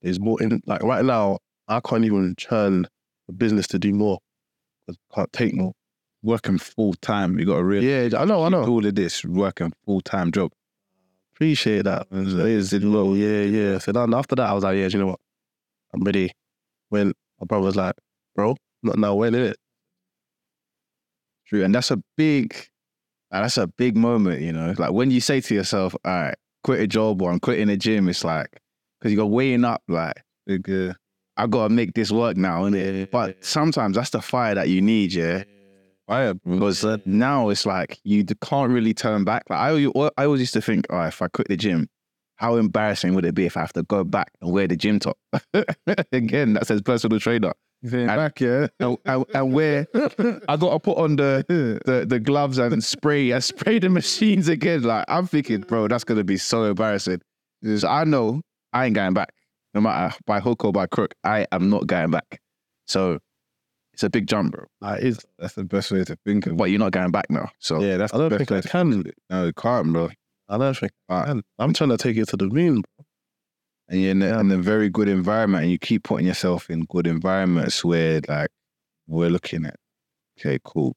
there's more in, like right now, I can't even churn the business to do more because I can't take more. Working full time. You got to really Yeah, I know, I know. all of this working full time job. Appreciate that. It is, it low. Yeah, yeah. So then after that, I was like, yeah, do you know what? I'm ready. When my brother was like, bro, not now, when, it? True. And that's a big, like, that's a big moment, you know? Like when you say to yourself, all right, quit a job or I'm quitting a gym, it's like, because you're weighing up, like, uh, I got to make this work now, innit? But sometimes that's the fire that you need, yeah? Bro. Because uh, now it's like you can't really turn back. Like I, always- I always used to think, oh, if I quit the gym, how embarrassing would it be if I have to go back and wear the gym top again? That says personal trainer, And- back, yeah. and, and. I got to put on the, the the gloves and spray and spray the machines again. Like I'm thinking, bro, that's gonna be so embarrassing. Because I know I ain't going back, no matter by hook or by crook. I am not going back. So it's a big jump, bro. Like, it's, That's the best way to think of it. But you're not going back now. So Yeah, that's I the don't best think I way to can. think of it. No, you can't, bro. I don't think I can. I'm trying to take it to the moon. and you're in a, in a very good environment and you keep putting yourself in good environments where like we're looking at okay cool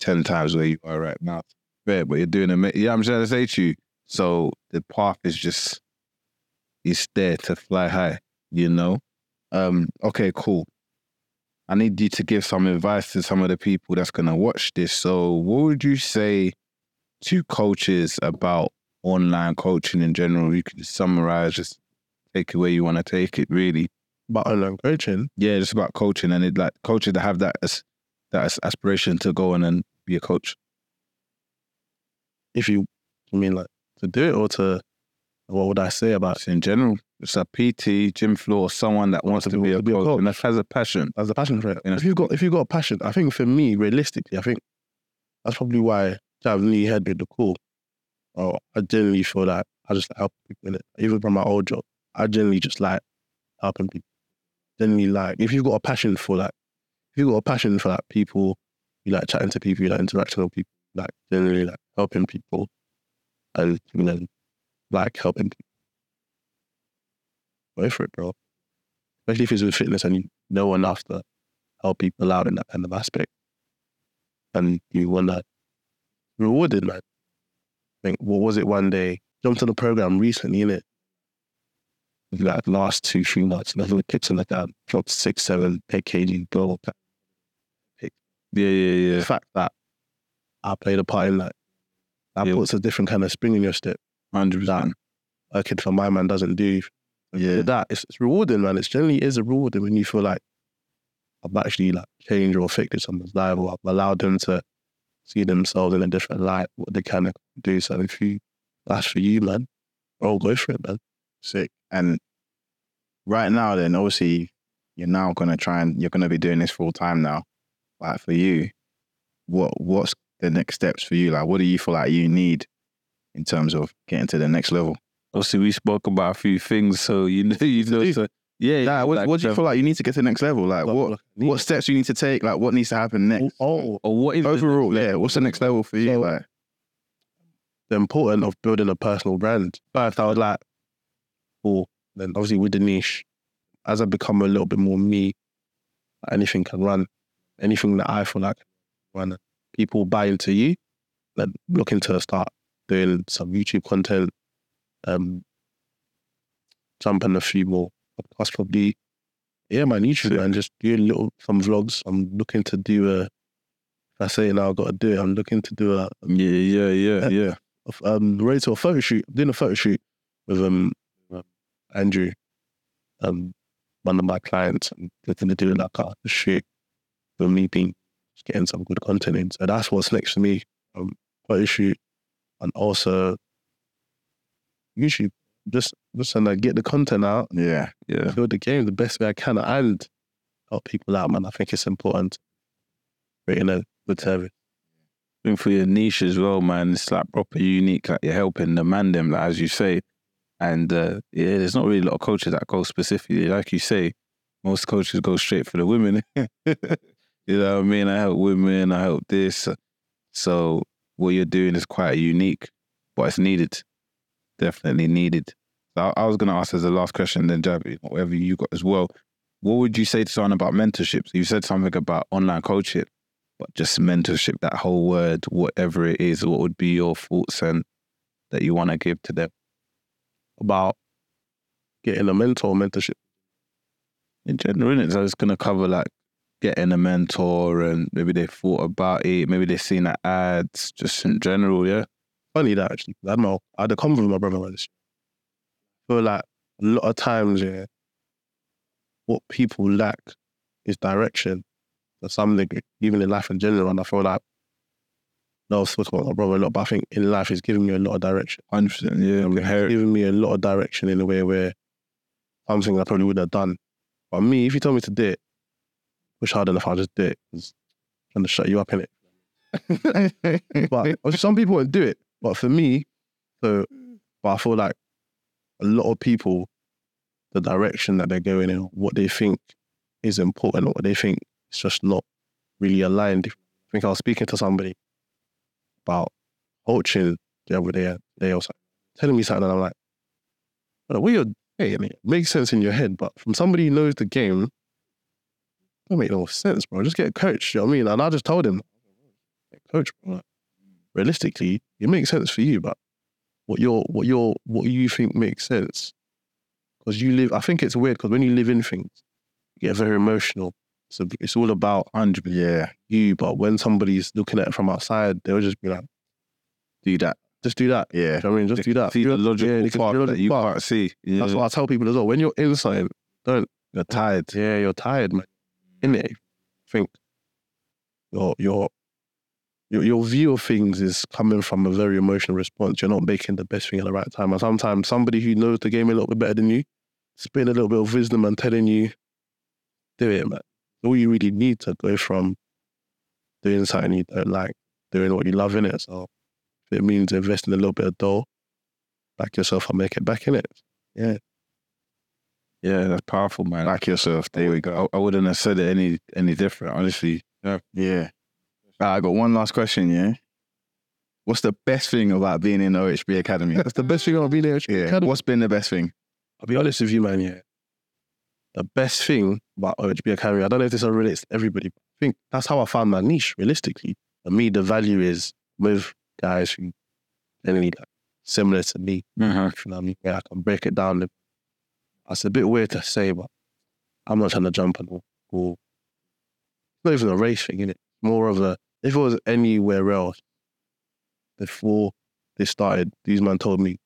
10 times where you are right now fair but you're doing a yeah i'm trying to say to you so the path is just it's there to fly high you know um okay cool i need you to give some advice to some of the people that's going to watch this so what would you say to coaches about online coaching in general. You can summarize, just take it where you want to take it, really. About online coaching, Yeah, just about coaching and it like coaches that have that as that as aspiration to go on and be a coach. if you, I mean, like to do it or to, what would I say about Just in general, It's a PT, gym floor, someone that wants to, be, a to be a coach, and that has a passion. Has a passion for it. You know? If you got if you got a passion, I think for me, realistically, I think that's probably why Jav Lee had with the call. Oh, I generally feel that I just help people in it. Even from my old job, I generally just like helping people. Generally, like if you've got a passion for that, if you've got a passion for like people, you like chatting to people, you like interacting with people, like generally like helping people, and you know, like helping. Go for it, bro. Especially if it's with fitness and you know enough to help people out in that kind of aspect. And you want that rewarded, man. I think, what was it one day? Jumped on the program recently, innit? Like last two, three months, and I in like um, that, dropped six, seven, eight kg, go. Yeah, yeah, yeah. The fact that I played a part in that, that Yeah. puts a different kind of spring in your step. Hundred percent. A kid from my man doesn't do. yeah, that, it's, it's rewarding, man. It's generally is rewarding when you feel like I've actually like changed or affected someone's life or I've allowed them to see themselves in a different light, what they can do. So if you that's for you, man, oh go for it, man. sick. And right now, then obviously you're now gonna try and you're gonna be doing this full time now. Like for you, what what's the next steps for you? Like, what do you feel like you need in terms of getting to the next level? Obviously, we spoke about a few things, so you know, you know, so yeah. Nah, what, like, what do you um, feel like you need to get to the next level? Like, what what steps you need to take? Like, what needs to happen next? Oh, Or what is the Overall, yeah. What's the next level for you? So- like, the importance of building a personal brand. First, I was like, cool. Then obviously with the niche, as I become a little bit more me, anything can run. Anything that I feel like run. People buy into you. Then looking to start doing some YouTube content, um, jumping a few more podcasts probably. Yeah, man, YouTube man, just doing little some vlogs. I'm looking to do a. If I say it now, I've got to do it. I'm looking to do a, Yeah, yeah, yeah, yeah. of, um ready to a photo shoot. I'm doing a photo shoot with um um, Andrew, um one of my clients. and looking to do like a shoot with me being getting some good content in. So that's what's next for me. Um, photo shoot and also YouTube. Just just and like get the content out, Yeah, yeah. build the game the best way I can, and help people out, man. I think it's important. Creating a good service. Think for your niche as well, man. It's like proper unique. Like you're helping the man them, like as you say. And uh, yeah, there's not really a lot of coaches that go specifically, like you say. Most coaches go straight for the women. you know what I mean? I help women. I help this. So what you're doing is quite unique, but it's needed. Definitely needed. So I, I was going to ask as the last question, then Javi, whatever you got as well. What would you say to someone about mentorships? You said something about online coaching but just mentorship, that whole word, whatever it is, what would be your thoughts and that you want to give to them? About getting a mentor, mentorship. In general, innit? So it's going to cover like getting a mentor and maybe they thought about it, maybe they've seen the ads, just in general, yeah? Funny that actually. I don't know. I had a convo with my brother about this. I feel like a lot of times, yeah, what people lack is direction to some degree, even in life in general. And I feel like, no, I've spoken about my brother a lot, but I think in life it's giving me a lot of direction. 100%, yeah. Um, I can hear it's giving me a lot of direction in a way where something I probably would have done. But me, if you told me to do it, wish harder enough, I'll just do it. I'm trying to shut you up in it. But some people won't do it. But for me, so but I feel like a lot of people, the direction that they're going in, what they think is important, what they think is just not really aligned. I think I was speaking to somebody about coaching the other day. They like, telling me something, and I'm like, "Brother, what you're saying it makes sense in your head, but from somebody who knows the game, don't make no sense, bro. Just get a coach. You know what I mean? And I just told him, coach, bro. Like, realistically, it makes sense for you, but what your what your what you think makes sense because you live. I think it's weird because when you live in things, you get very emotional. So it's all about 100. Yeah, you, but when somebody's looking at it from outside, they'll just be like, do that. just do that. Yeah, you know I mean? Just do that. See the logical they can part that you part. can't see. Yeah. That's what I tell people as well. When you're inside, don't You're tired. yeah, you're tired, man. In it, I think your your your your view of things is coming from a very emotional response. You're not making the best thing at the right time. And sometimes somebody who knows the game a little bit better than you, spitting a little bit of wisdom and telling you, do it, man. All you really need to go from doing something you don't like, doing what you love in it. So if it means investing a little bit of dough, back yourself and make it back in it. Yeah. Yeah, that's powerful, man. back yourself. There we go. I, I wouldn't have said it any any different, honestly. Yeah. Ah, I got one last question. Yeah. What's the best thing about being in OHB Academy? That's the best thing about being been there. yeah. What's been the best thing? I'll be honest with you, man. Yeah, the best thing about OHB Academy, I don't know if this relates to everybody, but I think that's how I found my niche. Realistically, for me, the value is with guys who generally similar to me. Uh-huh. You know what I mean? Yeah, I can break it down. That's a bit weird to say, but I'm not trying to jump on all. all it's not even a race thing, innit? More of a if it was anywhere else before they started, these men told me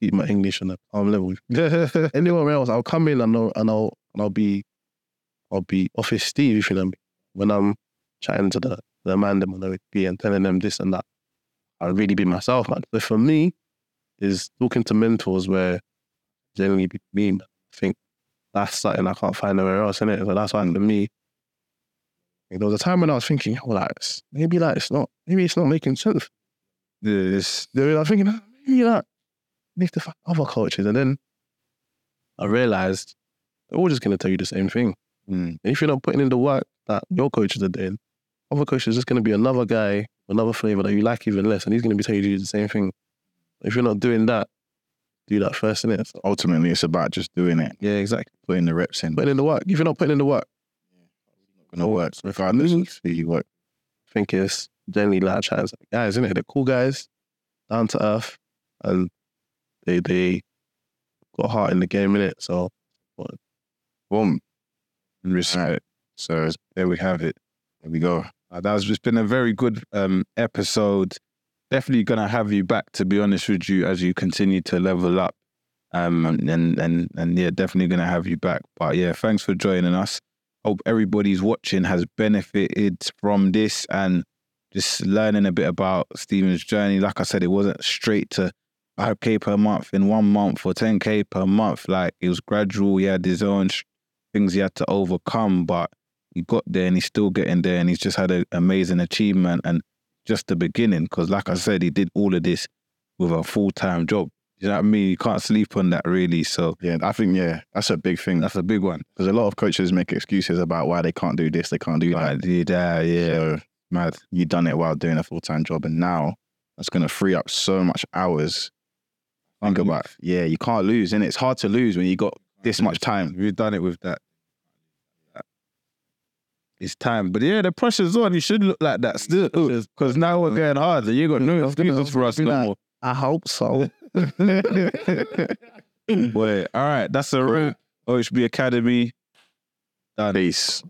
keep my English on a calm level. Anywhere else, I'll come in and I'll and I'll and I'll be I'll be office Steve, if you know me. When I'm chatting to the the man them on OHB and telling them this and that, I'll really be myself, man. So for me, is talking to mentors where generally be me. man. I think that's something I can't find nowhere else, innit? So that's why for me, there was a time when I was thinking, oh, like, maybe like it's not, maybe it's not making sense. Then I was thinking, "Ah, maybe like, I need to find other coaches. And then I realized they're all just going to tell you the same thing. Mm. And if you're not putting in the work that your coaches are doing, other coaches is just going to be another guy, another flavor that you like even less, and he's going to be telling you the same thing. If you're not doing that, do that first, innit? So, Ultimately, it's about just doing it, yeah, exactly. putting the reps in. Putting in the work. If you're not putting in the work, gonna work regardless of who you work. I think it's generally like chance guys, innit? They're cool guys, down to earth, and they they got heart in the game, innit? So Boom. respect. Right. So there we have it. There we go. Uh, that was just been a very good um, episode. Definitely gonna have you back, to be honest with you, as you continue to level up. Um, and and and, yeah, definitely gonna have you back. But yeah, thanks for joining us. hope everybody's watching has benefited from this and just learning a bit about Stephen's journey. Like I said, it wasn't straight to 5k per month in one month or 10k per month. Like it was gradual. He had his own things he had to overcome, but he got there and he's still getting there and he's just had an amazing achievement and just the beginning. Because like I said, he did all of this with a full time job. You know what I mean? You can't sleep on that really. So Yeah, I think yeah, that's a big thing that's a big one. because a lot of coaches make excuses about why they can't do this, they can't do that. Like, yeah, yeah, So mad. you done it while doing a full time job, and now that's going to free up so much hours. Think about yeah, you can't lose, and it's hard to lose when you got this much time. We've done it with that. It's time. But yeah, the pressure's on. You should look like that still. Because now we're going harder. You got no excuses for us no like- more. I hope so. Boy, all right. That's a wrap. OHB Academy. Done. Peace.